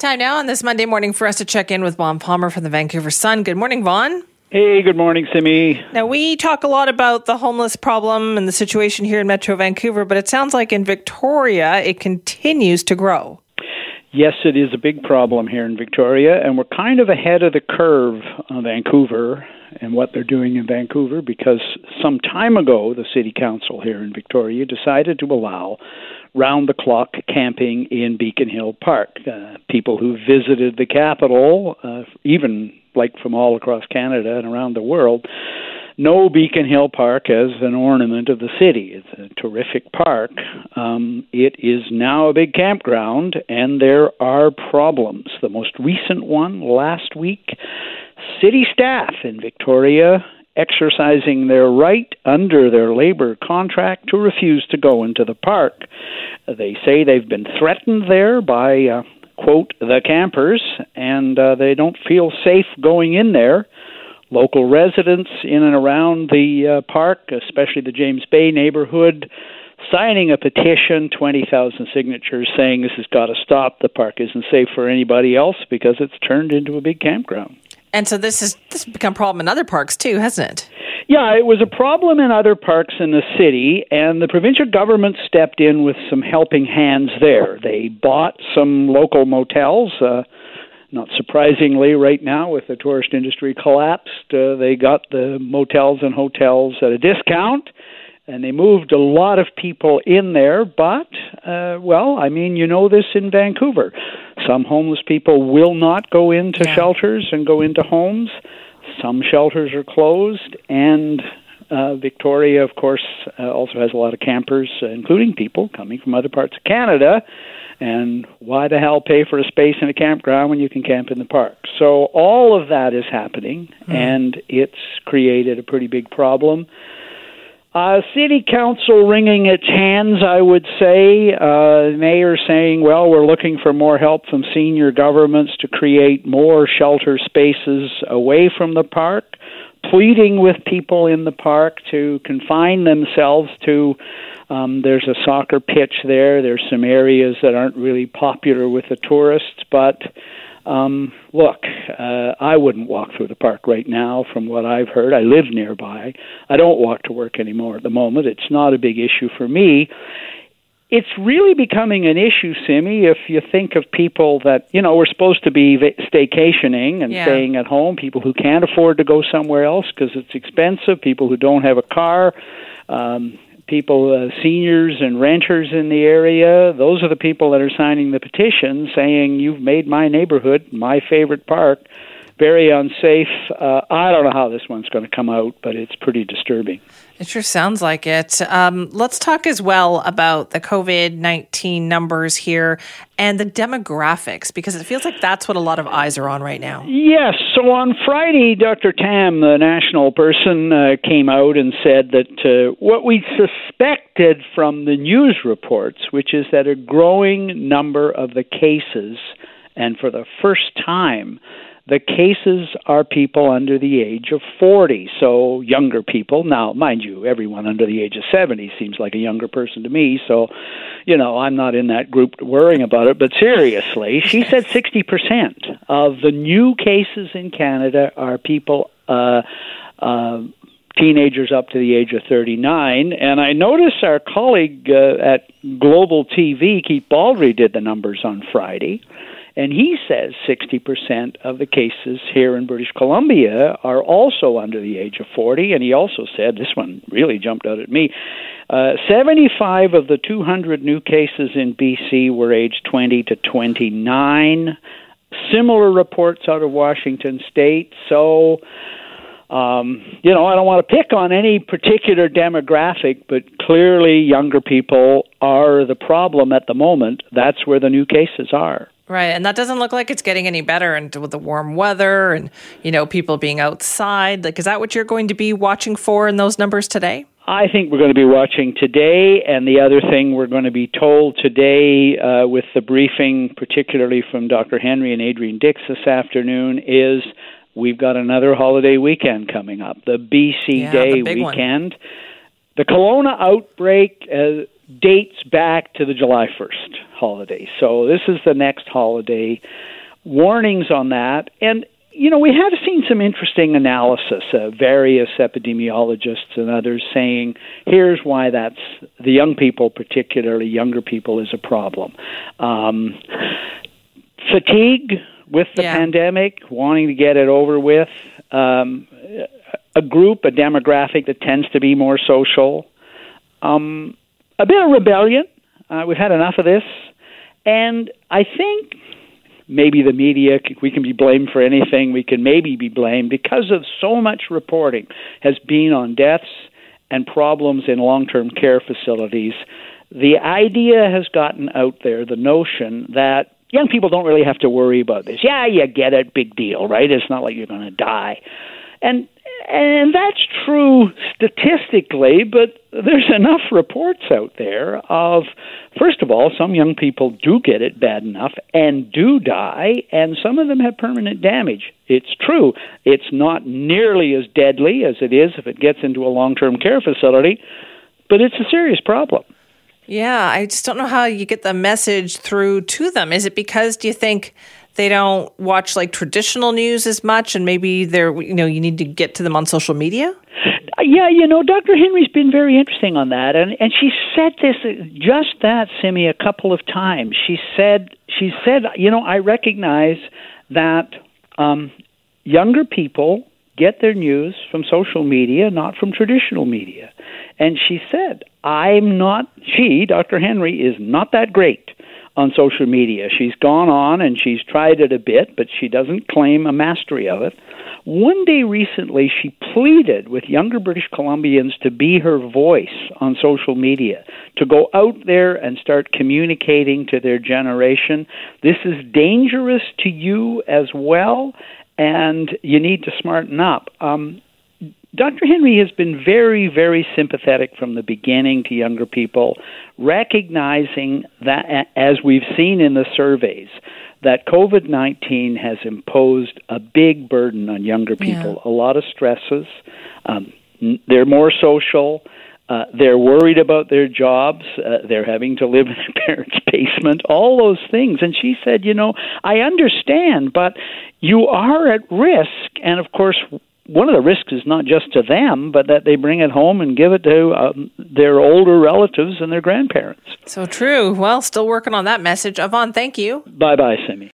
Time now on this Monday morning for us to check in with Vaughn Palmer from the Vancouver Sun. Good morning, Vaughn. Hey, good morning, Simi. Now, we talk a lot about the homeless problem and the situation here in Metro Vancouver, but it sounds like in Victoria it continues to grow. Yes, it is a big problem here in Victoria, and we're kind of ahead of the curve on Vancouver and what they're doing in Vancouver because some time ago, the City Council here in Victoria decided to allow round the clock camping in Beacon Hill Park. Uh, people who visited the capital, uh, even like from all across Canada and around the world, know Beacon Hill Park as an ornament of the city. It's a terrific park. Um, it is now a big campground, and there are problems. The most recent one last week city staff in Victoria exercising their right under their labor contract to refuse to go into the park. They say they've been threatened there by, uh, quote, the campers, and uh, they don't feel safe going in there. Local residents in and around the uh, park, especially the James Bay neighborhood, signing a petition, 20,000 signatures, saying this has got to stop. The park isn't safe for anybody else because it's turned into a big campground. And so this has this has become a problem in other parks too, hasn't it? Yeah, it was a problem in other parks in the city, and the provincial government stepped in with some helping hands there. They bought some local motels. Uh, not surprisingly, right now with the tourist industry collapsed, uh, they got the motels and hotels at a discount and they moved a lot of people in there. But, uh, well, I mean, you know this in Vancouver. Some homeless people will not go into Yeah. shelters and go into homes. Some shelters are closed, and uh, Victoria, of course, uh, also has a lot of campers, uh, including people coming from other parts of Canada. And why the hell pay for a space in a campground when you can camp in the park? So all of that is happening, and it's created a pretty big problem. Uh, city council wringing its hands, I would say. Uh, mayor saying, well, we're looking for more help from senior governments to create more shelter spaces away from the park, pleading with people in the park to confine themselves to. Um, there's a soccer pitch there. There's some areas that aren't really popular with the tourists, but um, look, uh, I wouldn't walk through the park right now from what I've heard. I live nearby. I don't walk to work anymore at the moment. It's not a big issue for me. It's really becoming an issue, Simi, if you think of people that, you know, we're supposed to be staycationing and Yeah. staying at home, people who can't afford to go somewhere else because it's expensive, people who don't have a car, um, people, uh, seniors and renters in the area. Those are the people that are signing the petition saying, You've made my neighborhood, my favorite park, very unsafe. Uh, I don't know how this one's going to come out, but it's pretty disturbing. It sure sounds like it. Um, let's talk as well about the COVID 19 numbers here and the demographics, because it feels like that's what a lot of eyes are on right now. Yes. So on Friday, Dr. Tam, the national person, uh, came out and said that uh, what we suspected from the news reports, which is that a growing number of the cases, and for the first time, the cases are people under the age of 40, so younger people. Now, mind you, everyone under the age of 70 seems like a younger person to me, so, you know, I'm not in that group worrying about it. But seriously, she said 60% of the new cases in Canada are people. Uh, uh, teenagers up to the age of 39. And I noticed our colleague uh, at Global TV, Keith Baldry, did the numbers on Friday. And he says 60% of the cases here in British Columbia are also under the age of 40. And he also said, this one really jumped out at me, uh, 75 of the 200 new cases in BC were aged 20 to 29. Similar reports out of Washington state. So, um, you know, I don't want to pick on any particular demographic, but clearly younger people are the problem at the moment. That's where the new cases are. Right, and that doesn't look like it's getting any better. And with the warm weather and you know people being outside, like is that what you're going to be watching for in those numbers today? I think we're going to be watching today, and the other thing we're going to be told today uh, with the briefing, particularly from Dr. Henry and Adrian Dix this afternoon, is we've got another holiday weekend coming up, the BC Yeah, Day the big one. weekend. The Kelowna outbreak uh, dates back to the July 1st holiday. So this is the next holiday. Warnings on that. And, you know, we have seen some interesting analysis, uh, various epidemiologists and others saying here's why that's the young people, particularly younger people, is a problem. Um, fatigue with the Yeah. pandemic, wanting to get it over with. Um, a group, a demographic that tends to be more social. Um, a bit of rebellion. Uh, we've had enough of this. And I think maybe the media, we can be blamed for anything. We can maybe be blamed because of so much reporting has been on deaths and problems in long term care facilities. The idea has gotten out there, the notion that young people don't really have to worry about this. Yeah, you get it, big deal, right? It's not like you're going to die. And and that's true statistically, but there's enough reports out there of, first of all, some young people do get it bad enough and do die, and some of them have permanent damage. It's true. It's not nearly as deadly as it is if it gets into a long term care facility, but it's a serious problem. Yeah, I just don't know how you get the message through to them. Is it because do you think they don't watch like traditional news as much and maybe they're you know you need to get to them on social media? Uh, Yeah, you know, Dr. Henry's been very interesting on that, and and she said this uh, just that, Simi, a couple of times. She said she said, you know, I recognize that um, younger people get their news from social media, not from traditional media, and she said, I'm not. She, Dr. Henry, is not that great on social media. She's gone on and she's tried it a bit, but she doesn't claim a mastery of it. One day recently, she pleaded with younger British Columbians to be her voice on social media, to go out there and start communicating to their generation. This is dangerous to you as well, and you need to smarten up. Um, Dr. Henry has been very, very sympathetic from the beginning to younger people, recognizing that, as we've seen in the surveys, that COVID 19 has imposed a big burden on younger people, Yeah. a lot of stresses. Um, they're more social. Uh, they're worried about their jobs. Uh, they're having to live in their parents' basement, all those things. And she said, You know, I understand, but you are at risk. And of course, one of the risks is not just to them, but that they bring it home and give it to um, their older relatives and their grandparents. So true. Well, still working on that message. Vaughn, thank you. Bye bye, Simi.